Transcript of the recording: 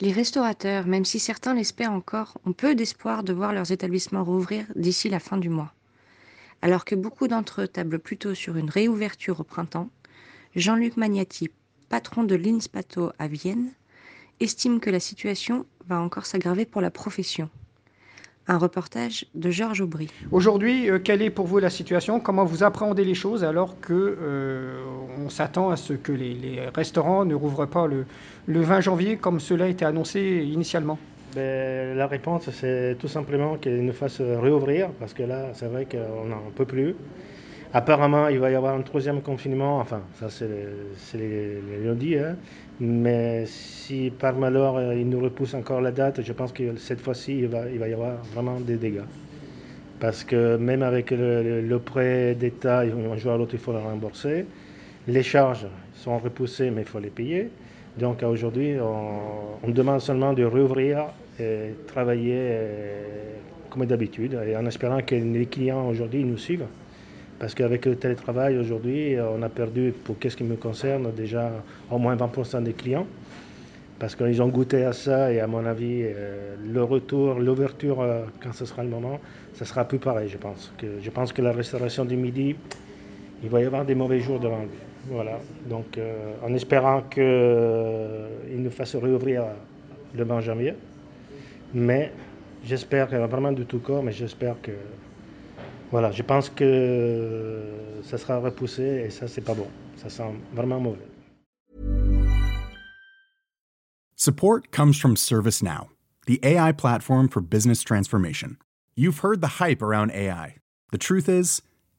Les restaurateurs, même si certains l'espèrent encore, ont peu d'espoir de voir leurs établissements rouvrir d'ici la fin du mois. Alors que beaucoup d'entre eux tablent plutôt sur une réouverture au printemps, Jean-Luc Magnati, patron de l'Inspato à Vienne, estime que la situation va encore s'aggraver pour la profession. Un reportage de Georges Aubry. Aujourd'hui, euh, quelle est pour vous la situation? Comment vous appréhendez les choses alors que euh, on s'attend à ce que les, restaurants ne rouvrent pas le, le 20 janvier comme cela a été annoncé initialement ben, La réponse, c'est tout simplement qu'ils nous fassent réouvrir parce que là, c'est vrai qu'on n'en peut plus. Apparemment, il va y avoir un troisième confinement, enfin, ça c'est les, les lundis, hein. mais si par malheur euh, il nous repousse encore la date, je pense que cette fois-ci, il va, y avoir vraiment des dégâts. Parce que même avec le, prêt d'État, un jour à l'autre, il faut le rembourser. Les charges sont repoussées, mais il faut les payer. Donc aujourd'hui, on, demande seulement de rouvrir et travailler euh, comme d'habitude, en espérant que les clients aujourd'hui nous suivent. Parce qu'avec le télétravail aujourd'hui, on a perdu, pour qu'est-ce qui me concerne, déjà au moins 20% des clients. Parce qu'ils ont goûté à ça et à mon avis, euh, le retour, l'ouverture, euh, quand ce sera le moment, ça sera plus pareil, je pense. Je pense que la restauration du midi, il va y avoir des mauvais jours devant lui. Voilà. Donc, euh, en espérant qu'il euh, nous fasse réouvrir le 20 janvier. Mais j'espère vraiment de tout corps, mais j'espère que voilà, je pense que ça sera repoussé et ça, c'est pas bon. Ça sent vraiment mauvais. Support comes from ServiceNow, the AI platform for business transformation. You've heard the hype around AI. The truth is,